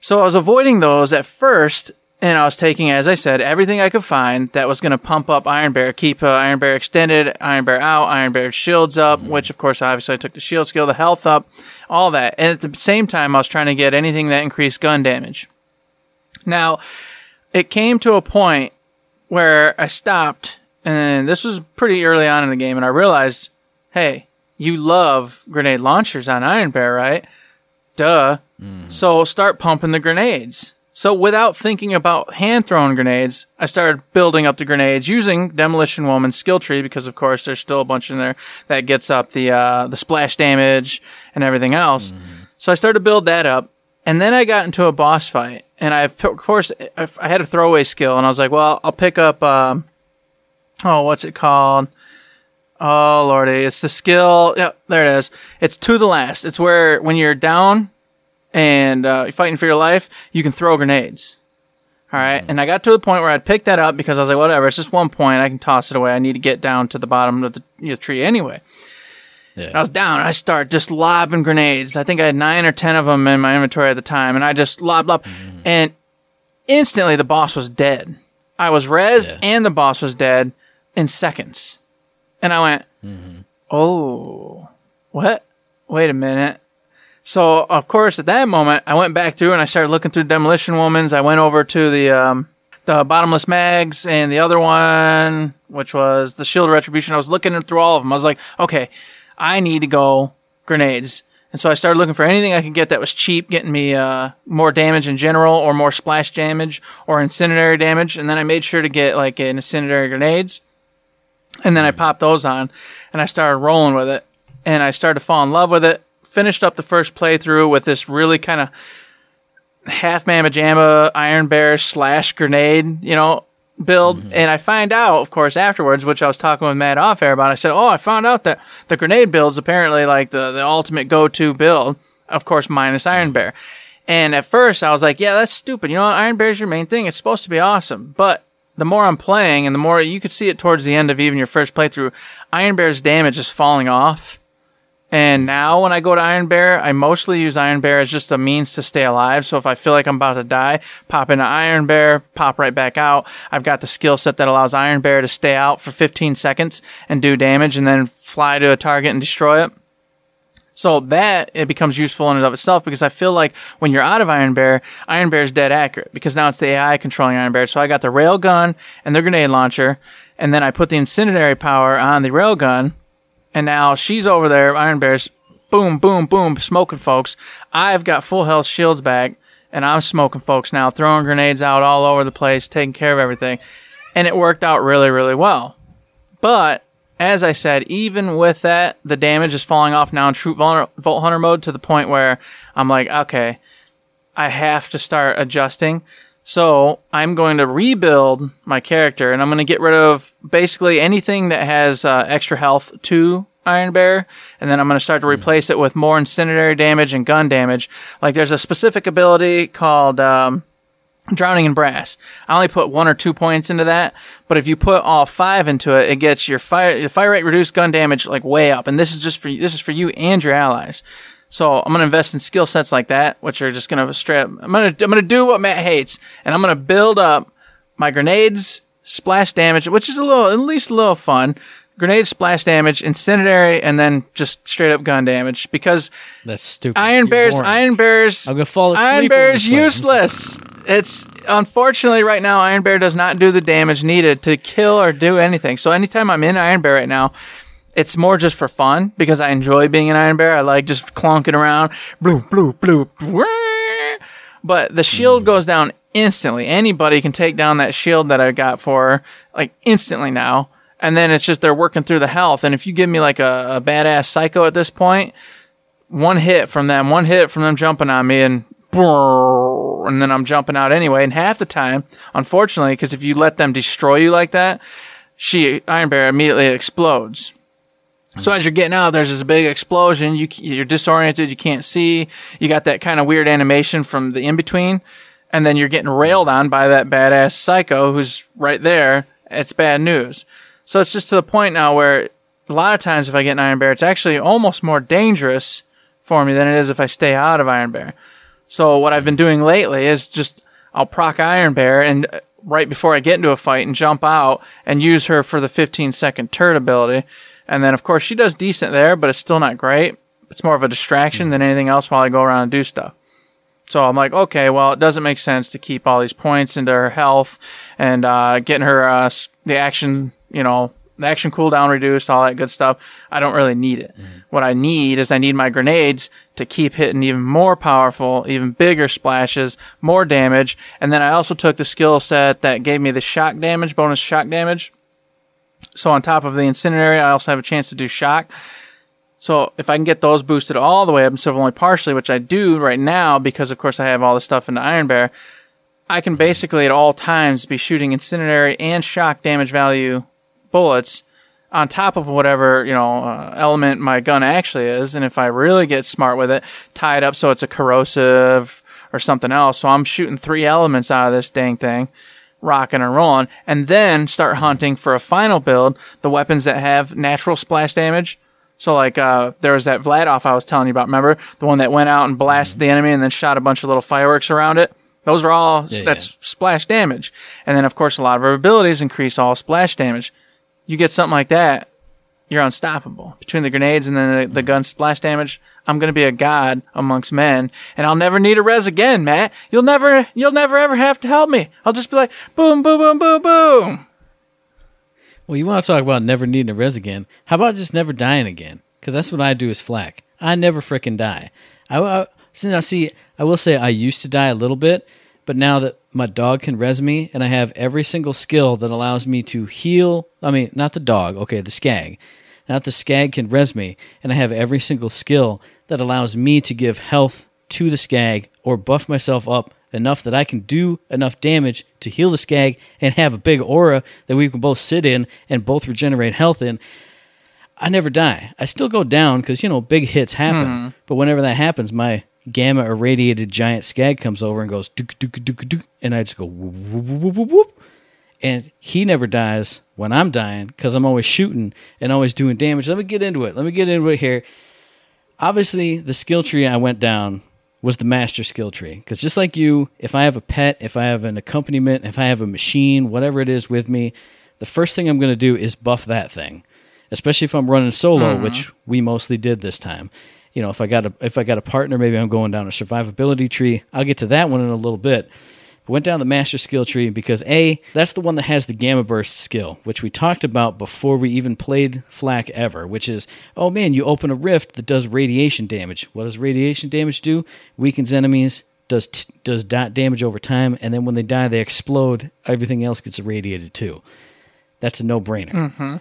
So I was avoiding those at first, and I was taking, as I said, everything I could find that was going to pump up Iron Bear, keep uh, Iron Bear extended, Iron Bear out, Iron Bear shields up, which of course obviously I took the shield skill, the health up, all that. And at the same time, I was trying to get anything that increased gun damage. Now, it came to a point where I stopped, and this was pretty early on in the game, and I realized, hey, you love grenade launchers on Iron Bear, right? Duh. So start pumping the grenades. So without thinking about hand thrown grenades, I started building up the grenades using Demolition Woman's skill tree because of course there's still a bunch in there that gets up the uh, the splash damage and everything else. So I started to build that up, and then I got into a boss fight, and I of course I I had a throwaway skill, and I was like, well, I'll pick up. Um, oh, what's it called? Oh lordy, it's the skill. Yep, there it is. It's to the last. It's where when you're down and uh, you're fighting for your life, you can throw grenades. All right, mm-hmm. and I got to the point where I'd pick that up because I was like, whatever, it's just one point. I can toss it away. I need to get down to the bottom of the, you know, tree anyway. Yeah. I was down and I start just lobbing grenades. I think I had nine or ten of them in my inventory at the time, and I just lob, lob, mm-hmm. and instantly the boss was dead. I was rezzed Yeah. and the boss was dead in seconds. And I went, mm-hmm. oh, what? Wait a minute. So, of course, at that moment, I went back through and I started looking through Demolition Woman's. I went over to the, um, the bottomless mags and the other one, which was the shield of retribution. I was looking through all of them. I was like, okay, I need to go grenades. And so I started looking for anything I could get that was cheap, getting me uh, more damage in general, or more splash damage, or incendiary damage. And then I made sure to get like an incendiary grenades. And then I popped those on, and I started rolling with it, and I started to fall in love with it. Finished up the first playthrough with this really kind of half mamma jamma iron bear slash grenade, you know, build. Mm-hmm. And I find out, of course, afterwards, which I was talking with Matt off air about. I said, "Oh, I found out that the grenade build's apparently like the the ultimate go to build, of course, minus Iron mm-hmm. Bear." And at first, I was like, "Yeah, that's stupid. You know, Iron Bear's your main thing. It's supposed to be awesome." But the more I'm playing and the more you could see it towards the end of even your first playthrough, Iron Bear's damage is falling off. And now when I go to Iron Bear, I mostly use Iron Bear as just a means to stay alive. So if I feel like I'm about to die, pop into Iron Bear, pop right back out. I've got the skill set that allows Iron Bear to stay out for 15 seconds and do damage and then fly to a target and destroy it. So that it becomes useful in and of itself because I feel like when you're out of Iron Bear, Iron Bear is dead accurate because now it's the AI controlling Iron Bear. So I got the rail gun and the grenade launcher, and then I put the incendiary power on the rail gun, and now she's over there, Iron Bear's boom, boom, boom, smoking folks. I've got full health shields back, and I'm smoking folks now, throwing grenades out all over the place, taking care of everything. And it worked out really, really well. But as I said, even with that, the damage is falling off now in true Vault Hunter mode to the point where I'm like, okay, I have to start adjusting. So I'm going to rebuild my character and I'm going to get rid of basically anything that has uh, extra health to Iron Bear, and then I'm going to start to replace it with more incendiary damage and gun damage. Like there's a specific ability called um, Drowning in Brass. I only put one or two points into that, but if you put all five into it, it gets your fire your fire rate reduced gun damage like way up. And this is just for this is for you and your allies. So I'm gonna invest in skill sets like that, which are just gonna straight. Up, I'm gonna I'm gonna do what Matt hates, and I'm gonna build up my grenades, splash damage, which is a little at least a little fun. Grenade splash damage, incendiary, and then just straight up gun damage because That's stupid. Iron You're Bear's boring. Iron Bear's I'm gonna fall asleep. Iron Bear's useless. It's unfortunately right now Iron Bear does not do the damage needed to kill or do anything. So anytime I'm in Iron Bear right now, it's more just for fun because I enjoy being an Iron Bear. I like just clonking around, bloop bloop bloop. But the shield goes down instantly. Anybody can take down that shield that I got for like instantly now. And then it's just they're working through the health. And if you give me like a, a badass psycho at this point, one hit from them, one hit from them jumping on me, and and then I'm jumping out anyway. And half the time, unfortunately, because if you let them destroy you like that, she Iron Bear immediately explodes. So as you're getting out, there's this big explosion. You you're disoriented. You can't see. You got that kind of weird animation from the in between, and then you're getting railed on by that badass psycho who's right there. It's bad news. So it's just to the point now where a lot of times if I get an Iron Bear, it's actually almost more dangerous for me than it is if I stay out of Iron Bear. So what I've been doing lately is just I'll proc Iron Bear and uh, right before I get into a fight and jump out and use her for the 15 second turret ability. And then of course she does decent there, but it's still not great. It's more of a distraction than anything else while I go around and do stuff. So I'm like, okay, well, it doesn't make sense to keep all these points into her health and uh, getting her uh, the action, you know, the action cooldown reduced, all that good stuff. I don't really need it. What I need is I need my grenades to keep hitting even more powerful, even bigger splashes, more damage. And then I also took the skill set that gave me the shock damage, bonus shock damage. So on top of the incendiary, I also have a chance to do shock. So if I can get those boosted all the way up instead of only partially, which I do right now because of course I have all this stuff in the Iron Bear, I can basically at all times be shooting incendiary and shock damage value bullets on top of whatever you know uh, element my gun actually is, and if I really get smart with it, tie it up so it's a corrosive or something else. So I'm shooting three elements out of this dang thing, rocking and rolling, and then start hunting for a final build the weapons that have natural splash damage. So like uh, there was that Vladoff I was telling you about. Remember the one that went out and blasted the enemy and then shot a bunch of little fireworks around it. Those are all Yeah, that's splash damage, and then of course a lot of her abilities increase all splash damage. You get something like that, you're unstoppable. Between the grenades and then the, the gun splash damage, I'm gonna be a god amongst men, and I'll never need a res again, Matt. You'll never, you'll never ever have to help me. I'll just be like, boom, boom, boom, boom, boom. Well, you want to talk about never needing a res again? How about just never dying again? Because that's what I do as FL4K. I never frickin' die. I, I see now. See, I will say I used to die a little bit, but now that my dog can res me and I have every single skill that allows me to heal. I mean, not the dog. Okay, the skag. Not the skag can res me, and I have every single skill that allows me to give health to the skag or buff myself up enough that I can do enough damage to heal the skag and have a big aura that we can both sit in and both regenerate health in. I never die. I still go down because, you know, big hits happen. Hmm. But whenever that happens, my gamma irradiated giant skag comes over and goes, dook, dook, dook, dook, and I just go, whoop, whoop, whoop, whoop, whoop. And he never dies when I'm dying because I'm always shooting and always doing damage. Let me get into it. Let me get into it here. Obviously, the skill tree I went down was the master skill tree because just like you, if I have a pet, if I have an accompaniment, if I have a machine, whatever it is with me, the first thing I'm going to do is buff that thing. Especially if I'm running solo, mm-hmm. which we mostly did this time. You know, if I got a if I got a partner, maybe I'm going down a survivability tree. I'll get to that one in a little bit. Went down the master skill tree because A, that's the one that has the gamma burst skill, which we talked about before we even played FL4K ever, which is, oh man, you open a rift that does radiation damage. What does radiation damage do? Weakens enemies, does t- does dot damage over time, and then when they die, they explode. Everything else gets irradiated too. That's a no brainer. Mm-hmm.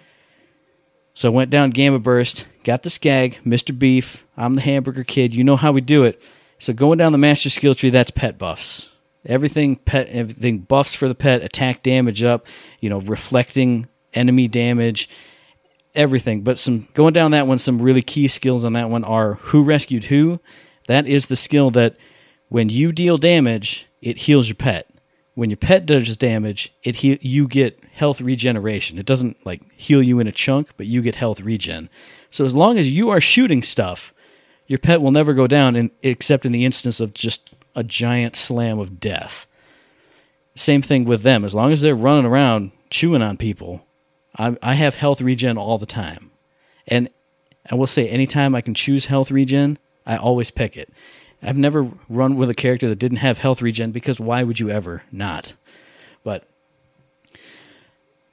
So I went down Gamma Burst, got the Skag, Mr. Beef. I'm the hamburger kid. You know how we do it. So going down the master skill tree, that's pet buffs. Everything pet, everything buffs for the pet, attack damage up, you know, reflecting enemy damage, everything. But some going down that one, some really key skills on that one are who rescued who. That is the skill that when you deal damage, it heals your pet. When your pet does damage, it heal, you get health regeneration. It doesn't like heal you in a chunk, but you get health regen. So as long as you are shooting stuff, your pet will never go down, in, except in the instance of just a giant slam of death. Same thing with them. As long as they're running around chewing on people, I, I have health regen all the time. And I will say, anytime I can choose health regen, I always pick it. I've never run with a character that didn't have health regen because why would you ever not? But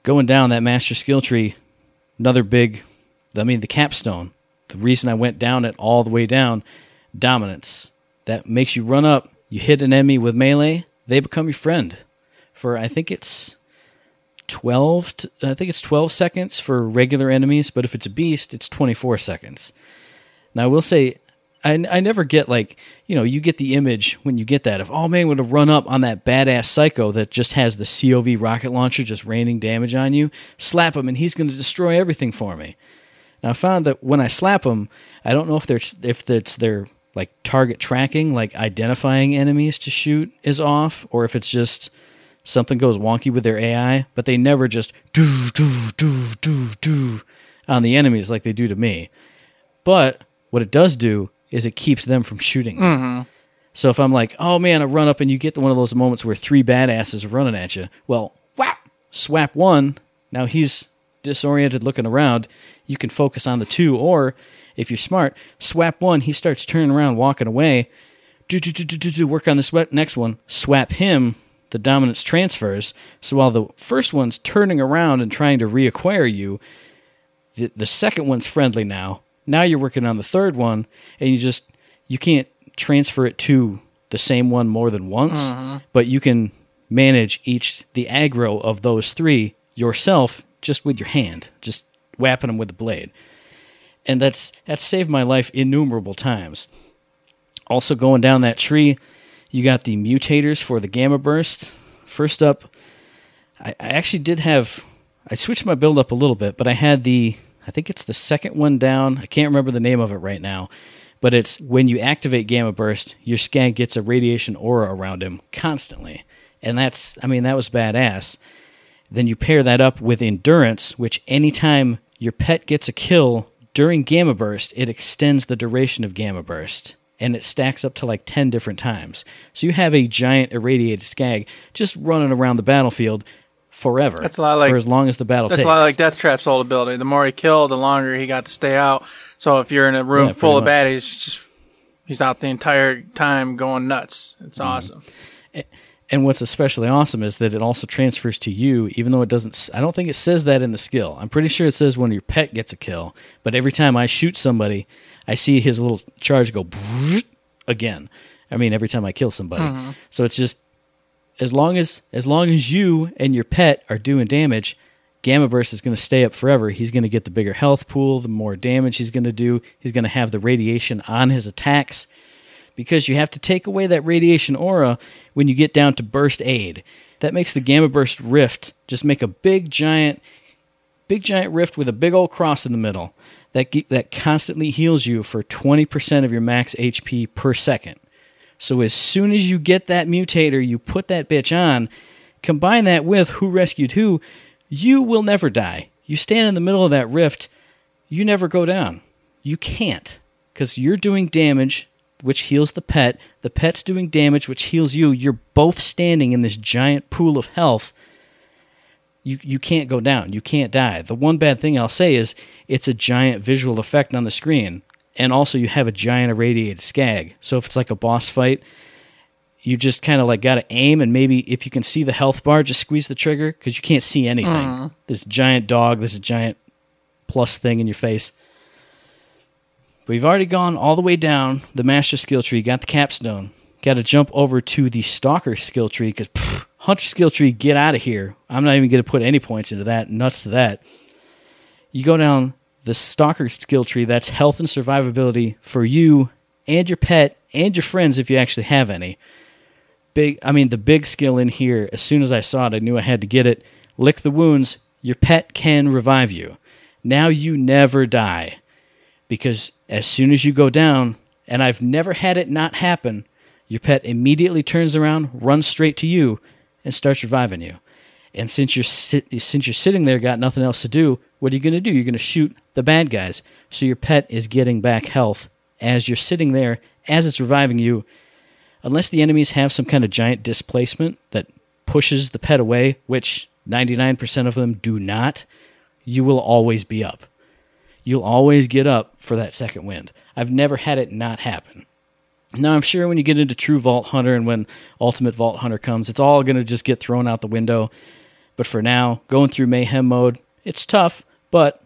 going down that master skill tree, another big, I mean, the capstone. The reason I went down it all the way down, dominance. That makes you run up, you hit an enemy with melee, they become your friend. For I think it's 12 to, I think it's 12 seconds for regular enemies, but if it's a beast, it's 24 seconds. Now I will say I, I never get like you know you get the image when you get that of oh man would have run up on that badass psycho that just has the COV rocket launcher just raining damage on you slap him and he's going to destroy everything for me. Now I found that when I slap them, I don't know if they're if it's their like target tracking, like identifying enemies to shoot is off, or if it's just something goes wonky with their AI. But they never just do do do do do on the enemies like they do to me. But what it does do is it keeps them from shooting. me. Mm-hmm. So if I'm like, oh man, I run up and you get one of those moments where three badasses are running at you. Well, whap, swap one. Now he's disoriented looking around. You can focus on the two, or if you're smart, swap one. He starts turning around, walking away. Do do do do do do. Work on this next one. Swap him. The dominance transfers. So while the first one's turning around and trying to reacquire you, the, the second one's friendly now. Now you're working on the third one, and you just you can't transfer it to the same one more than once, mm-hmm. but you can manage each the aggro of those three yourself just with your hand, just whapping them with the blade. And that's that's saved my life innumerable times. Also going down that tree, you got the mutators for the gamma burst. First up, I, I actually did have I switched my build up a little bit, but I had the I think it's the second one down. I can't remember the name of it right now, but it's when you activate gamma burst, your skag gets a radiation aura around him constantly. And that's I mean that was badass. Then you pair that up with endurance, which anytime your pet gets a kill during gamma burst, it extends the duration of gamma burst. And it stacks up to like 10 different times. So you have a giant irradiated skag just running around the battlefield forever. That's a lot like- for as long as the battle That's takes. a lot like Deathtrap's old ability. The more he killed, the longer he got to stay out. So if you're in a room Yeah, full of baddies, just he's out the entire time going nuts. It's Mm-hmm. awesome. And what's especially awesome is that it also transfers to you, even though it doesn't. I don't think it says that in the skill. I'm pretty sure it says when your pet gets a kill. But every time I shoot somebody, I see his little charge go again. I mean, every time I kill somebody. Mm-hmm. So it's just as long as as long as you and your pet are doing damage, Gamma Burst is going to stay up forever. He's going to get the bigger health pool, the more damage he's going to do. He's going to have the radiation on his attacks because you have to take away that radiation aura when you get down to burst aid. That makes the gamma burst rift just make a big giant big giant rift with a big old cross in the middle that that constantly heals you for 20% of your max HP per second. So as soon as you get that mutator, you put that bitch on Combine that with Who Rescued Who, you will never die. You stand in the middle of that rift, you never go down. You can't because you're doing damage, which heals the pet. The pet's doing damage, which heals you. You're both standing in this giant pool of health. You, you can't go down. You can't die. The one bad thing I'll say is it's a giant visual effect on the screen. And also, you have a giant irradiated skag. So if it's like a boss fight, you just kind of like got to aim and maybe if you can see the health bar, just squeeze the trigger because you can't see anything. Mm. This giant dog, this giant plus thing in your face. We've already gone all the way down the master skill tree, got the capstone. Got to jump over to the stalker skill tree because hunter skill tree, get out of here. I'm not even going to put any points into that. Nuts to that. You go down the stalker skill tree, that's health and survivability for you and your pet and your friends if you actually have any. Big, I mean, the big skill in here, as soon as I saw it, I knew I had to get it. Lick the wounds, your pet can revive you. Now you never die because as soon as you go down, and I've never had it not happen, your pet immediately turns around, runs straight to you, and starts reviving you. And since you're sit- since you're sitting there, got nothing else to do, what are you going to do? You're going to shoot the bad guys. So your pet is getting back health as you're sitting there, as it's reviving you. Unless the enemies have some kind of giant displacement that pushes the pet away, which 99% of them do not, you will always be up. You'll always get up for that second wind. I've never had it not happen. Now, I'm sure when you get into True Vault Hunter and when Ultimate Vault Hunter comes, it's all going to just get thrown out the window. But for now, going through Mayhem mode, it's tough, but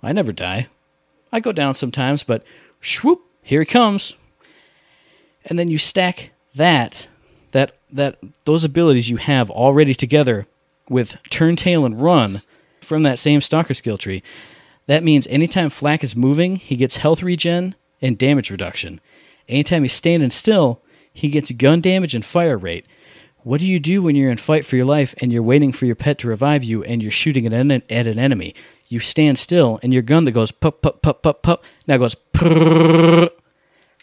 I never die. I go down sometimes, but swoop, here he comes. And then you stack that, that, that, those abilities you have already together with Turn Tail and Run from that same Stalker skill tree. That means anytime FL4K is moving, he gets health regen and damage reduction. Anytime he's standing still, he gets gun damage and fire rate. What do you do when you're in fight for your life and you're waiting for your pet to revive you and you're shooting at an, at an enemy? You stand still and your gun that goes pup pup pup pup pup now goes prrrr.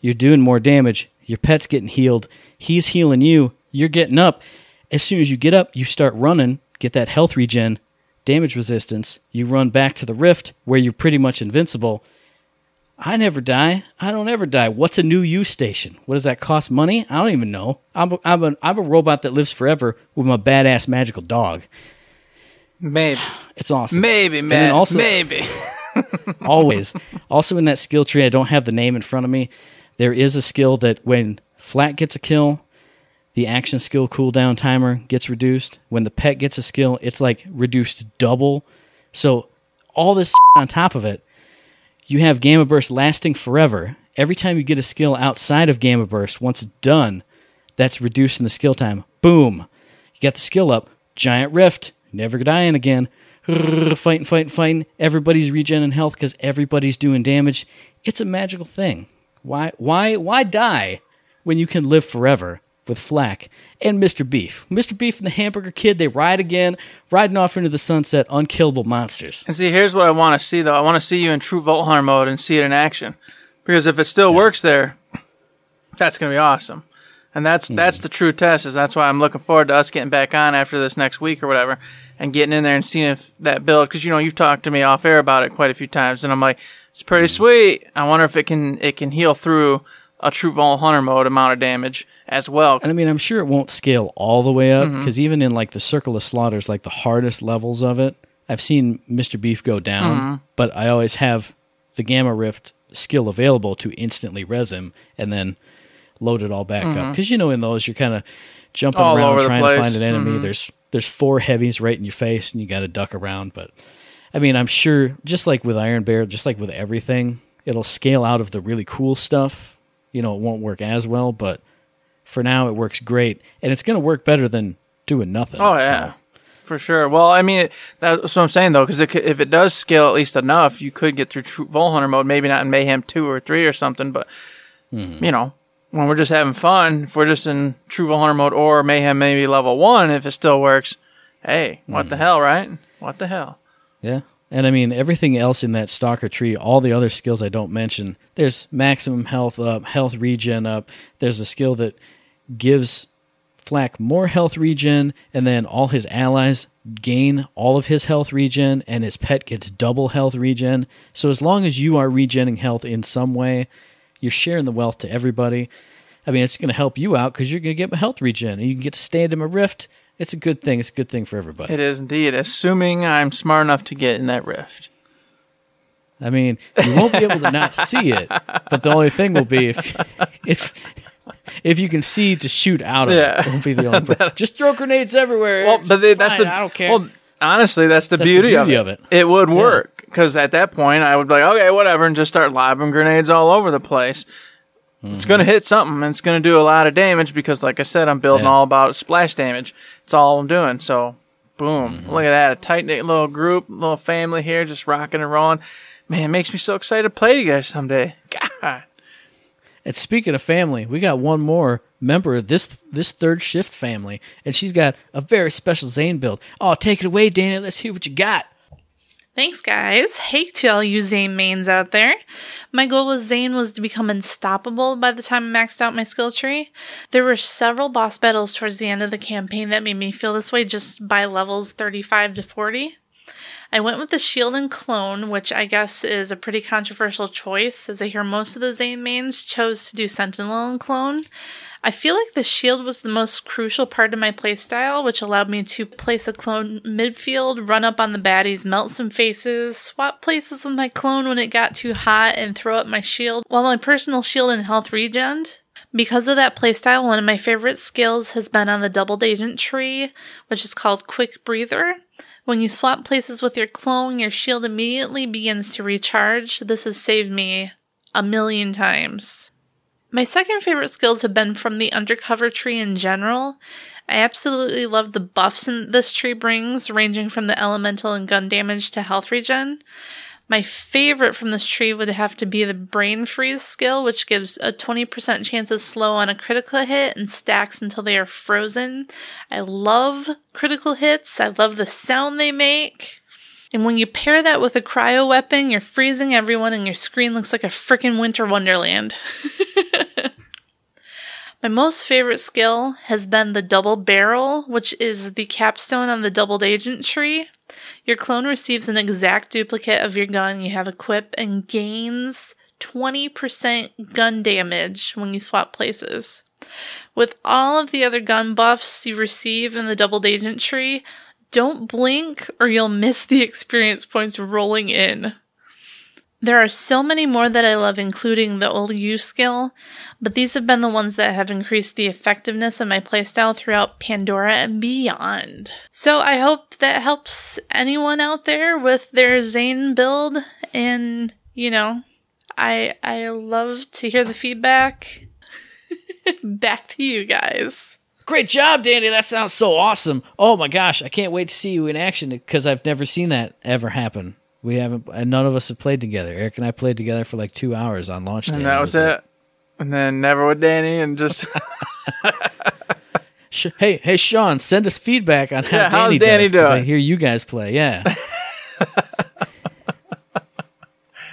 You're doing more damage. Your pet's getting healed. He's healing you. You're getting up. As soon as you get up, you start running, get that health regen, damage resistance. You run back to the rift where you're pretty much invincible. I never die. I don't ever die. What's a New-U station? What does that cost money? I don't even know. I'm a, I'm a, I'm a robot that lives forever with my badass magical dog. Maybe, *sighs* It's awesome. maybe, man. also- maybe. *laughs* Always. also in that skill tree, I don't have the name in front of me. There is a skill that when FL4K gets a kill, the action skill cooldown timer gets reduced. When the pet gets a skill, it's like reduced double. So all this *laughs* on top of it, you have Gamma Burst lasting forever. Every time you get a skill outside of Gamma Burst, once it's done, that's reducing the skill time. Boom. You got the skill up. Giant Rift. Never dying again. *laughs* Fighting, fighting, fighting. Everybody's regenerating health because everybody's doing damage. It's a magical thing. Why, why, why die when you can live forever with FL4K and Mr. Beef? Mr. Beef and the Hamburger Kid, they ride again, riding off into the sunset, unkillable monsters. And see, here's what I want to see though. I want to see you in true Hunter mode and see it in action. Because if it still works there, that's gonna be awesome. And that's hmm. that's the true test. Is that's why I'm looking forward to us getting back on after this next week or whatever, and getting in there and seeing if that build. Because you know you've talked to me off air about it quite a few times, and I'm like, it's pretty hmm. sweet. I wonder if it can it can heal through a true Vault Hunter mode amount of damage as well. And I mean, I'm sure it won't scale all the way up Mm-hmm. because even in like the Circle of Slaughters, like the hardest levels of it, I've seen Mr. Beef go down, Mm-hmm. but I always have the Gamma Rift skill available to instantly res him and then load it all back up. Because you know, in those, you're kind of jumping Mm-hmm. All around trying to find an enemy. Mhm. There's there's four heavies right in your face, and you got to duck around. But I mean, I'm sure just like with Iron Bear, just like with everything, it'll scale out of the really cool stuff. You know, it won't work as well, but for now it works great, and it's going to work better than doing nothing. Oh so- yeah, for sure. Well, I mean, that's what I'm saying though, because if it does scale at least enough, you could get through True Vault Hunter mode. Maybe not in Mayhem two or three or something, but Mm-hmm. you know, when we're just having fun, if we're just in True Vault Hunter mode or Mayhem maybe level one, if it still works, hey, what Mm-hmm. the hell, right? What the hell? Yeah. And I mean, everything else in that stalker tree, all the other skills I don't mention, there's maximum health up, health regen up. There's a skill that gives FL4K more health regen, and then all his allies gain all of his health regen, and his pet gets double health regen. So as long as you are regenning health in some way, you're sharing the wealth to everybody. I mean, it's going to help you out because you're going to get health regen, and you can get to stand in my rift. It's a good thing. It's a good thing for everybody. It is indeed, assuming I'm smart enough to get in that rift. I mean, you won't be able to not see it, but the only thing will be if *laughs* if if you can see to shoot out of Yeah. it. Won't be the only. *laughs* pro- Just throw grenades everywhere. Well, but that's fine, the I don't care. Well, honestly, that's the That's the beauty, of, it. of it. It would work because at that point, I would be like, okay, whatever, and just start lobbing grenades all over the place. It's Mm-hmm. going to hit something. and It's going to do a lot of damage because, like I said, I'm building Yeah. all about splash damage. It's all I'm doing. So, boom! Mm-hmm. Look at that—a tight knit little group, little family here, just rocking and rolling. Man, it makes me so excited to play together someday. *laughs* God. And speaking of family, we got one more member of this this third shift family, and she's got a very special Zane build. Oh, take it away, Dana. Let's hear what you got. Thanks, guys. Hey to all you Zane mains out there. My goal with Zane was to become unstoppable by the time I maxed out my skill tree. There were several boss battles towards the end of the campaign that made me feel this way just by levels 35 to 40. I went with the shield and clone, which I guess is a pretty controversial choice, as I hear most of the Zane mains chose to do sentinel and clone. I feel like the shield was the most crucial part of my playstyle, which allowed me to place a clone midfield, run up on the baddies, melt some faces, swap places with my clone when it got too hot, and throw up my shield, while my personal shield and health regened. Because of that playstyle, one of my favorite skills has been on the doubled agent tree, which is called Quick Breather. When you swap places with your clone, your shield immediately begins to recharge. This has saved me a million times. My second favorite skills have been from the undercover tree in general. I absolutely love the buffs this tree brings, ranging from the elemental and gun damage to health regen. My favorite from this tree would have to be the brain freeze skill, which gives a 20% chance of slow on a critical hit and stacks until they are frozen. I love critical hits. I love the sound they make. And when you pair that with a cryo weapon, you're freezing everyone and your screen looks like a frickin' winter wonderland. *laughs* My most favorite skill has been the double barrel, which is the capstone on the doubled agent tree. Your clone receives an exact duplicate of your gun you have equipped and gains 20% gun damage when you swap places. With all of the other gun buffs you receive in the doubled agent tree, don't blink or you'll miss the experience points rolling in. There are so many more that I love, including the Old-U skill, but these have been the ones that have increased the effectiveness of my playstyle throughout Pandora and beyond. So I hope that helps anyone out there with their Zane build, and you know, I I love to hear the feedback. *laughs* Back to you guys. Great job, Danny. That sounds so awesome. Oh my gosh, I can't wait to see you in action because I've never seen that ever happen. We haven't, and none of us have played together. Eric and I played together for like two hours on launch day. And that was it. And then never with Danny, and just *laughs* *laughs* hey, hey, Sean, send us feedback on how Yeah, how's Danny, does. 'cause I hear you guys play. Yeah, *laughs*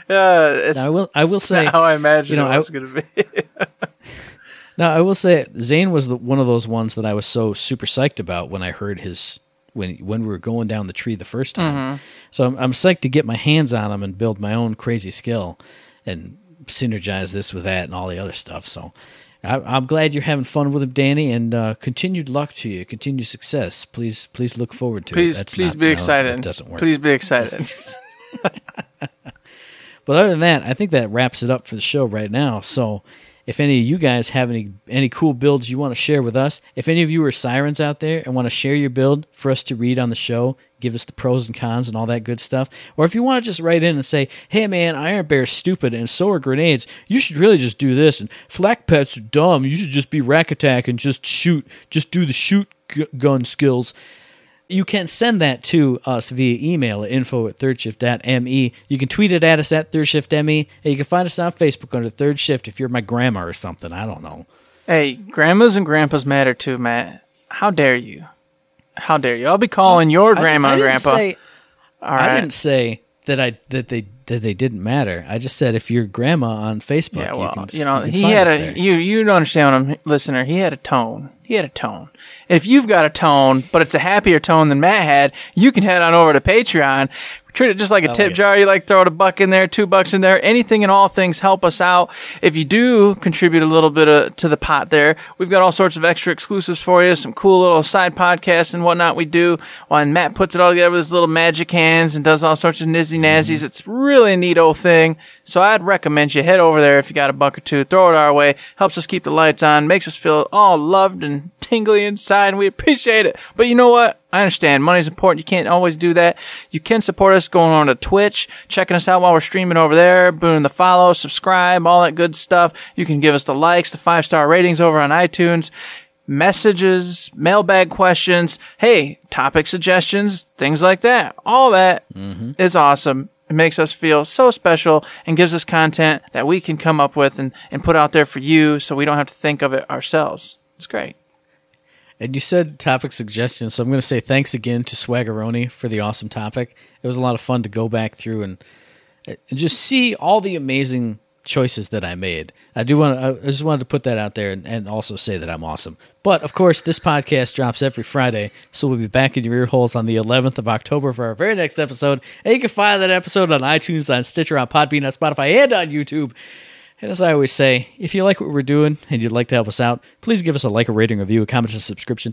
yeah, it's Now, I will. I will say. how I imagine you know, it was going to be. Now, I will say Zane was the, one of those ones that I was so super psyched about when I heard his when when we were going down the tree the first time. Mm-hmm. So I'm, I'm psyched to get my hands on him and build my own crazy skill and synergize this with that and all the other stuff. So I, I'm glad you're having fun with him, Danny, and uh, continued luck to you, continued success. Please, please look forward to it. please, That's please not- be no, excited. It doesn't work. Please be excited. *laughs* *laughs* But other than that, I think that wraps it up for the show right now. So if any of you guys have any any cool builds you want to share with us, if any of you are sirens out there and want to share your build for us to read on the show, give us the pros and cons and all that good stuff, or if you want to just write in and say, "Hey man, Iron Bear's stupid and so are grenades. You should really just do this." And FL4K pets are dumb. You should just be Rakk Attack and just shoot, just do the shoot gun skills you can send that to us via email at info at thirdshift.me. You can tweet it at us at thirdshiftme, and you can find us on Facebook under Third Shift if you're my grandma or something. I don't know. hey, grandmas and grandpas matter too, Matt. How dare you? How dare you? I'll be calling your grandma I, I and grandpa. Say, right. I didn't say that I that they that they didn't matter. I just said if you're grandma on Facebook, Yeah, well, you, can, you know, can he had a there. you you don't understand what I'm listener. He had a tone. He had a tone. And if you've got a tone, but it's a happier tone than Matt had, you can head on over to Patreon. Treat it just like a tip jar. You like throw it a buck in there, two bucks in there. Anything and all things help us out. If you do contribute a little bit of, to the pot there, we've got all sorts of extra exclusives for you. Some cool little side podcasts and whatnot we do. While Matt puts it all together with his little magic hands and does all sorts of nizzy nazzies. Mm-hmm. It's really a neat old thing. So I'd recommend you head over there if you got a buck or two, throw it our way. Helps us keep the lights on, makes us feel all loved and tingly inside, and we appreciate it. But you know what? I understand money's important. You can't always do that. You can support us going on to Twitch, checking us out while we're streaming over there, boom the follow, subscribe, all that good stuff. You can give us the likes, the five star ratings over on iTunes messages, mailbag questions, hey, topic suggestions, things like that. All that mm-hmm. is awesome. It makes us feel so special and gives us content that we can come up with and, and put out there for you so we don't have to think of it ourselves. It's great. And you said topic suggestions, so I'm going to say thanks again to Swaggeroni for the awesome topic. It was a lot of fun to go back through and, and just see all the amazing choices that I made. I do want to, I just wanted to put that out there and, and also say that I'm awesome. But of course, this podcast drops every Friday, so we'll be back in your ear holes on the 11th of October for our very next episode. And you can find that episode on iTunes, on Stitcher, on Podbean, on Spotify, and on YouTube. And as I always say, if you like what we're doing and you'd like to help us out, please give us a like, a rating, a review, a comment, a subscription,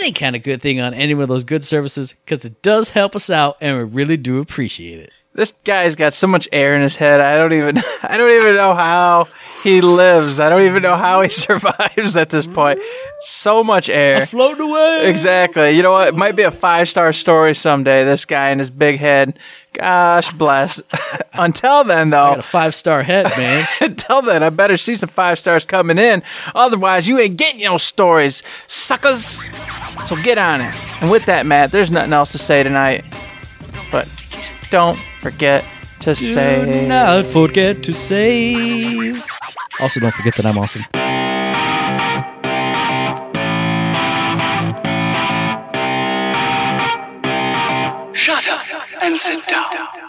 any kind of good thing on any one of those good services, because it does help us out and we really do appreciate it. This guy's got so much air in his head. I don't even *laughs* I don't even know how he lives. I don't even know how he *laughs* survives at this point. So much air. Float away! Exactly. You know what? It might be a five star story someday. This guy and his big head. Gosh bless. *laughs* Until then, I though, got a five star head, man. *laughs* until then, I better see some five stars coming in. Otherwise, you ain't getting no stories, suckers. So get on it. And with that, Matt, there's nothing else to say tonight. But don't forget to Do say. not forget to save. Also, don't forget that I'm awesome. Shut up and sit down.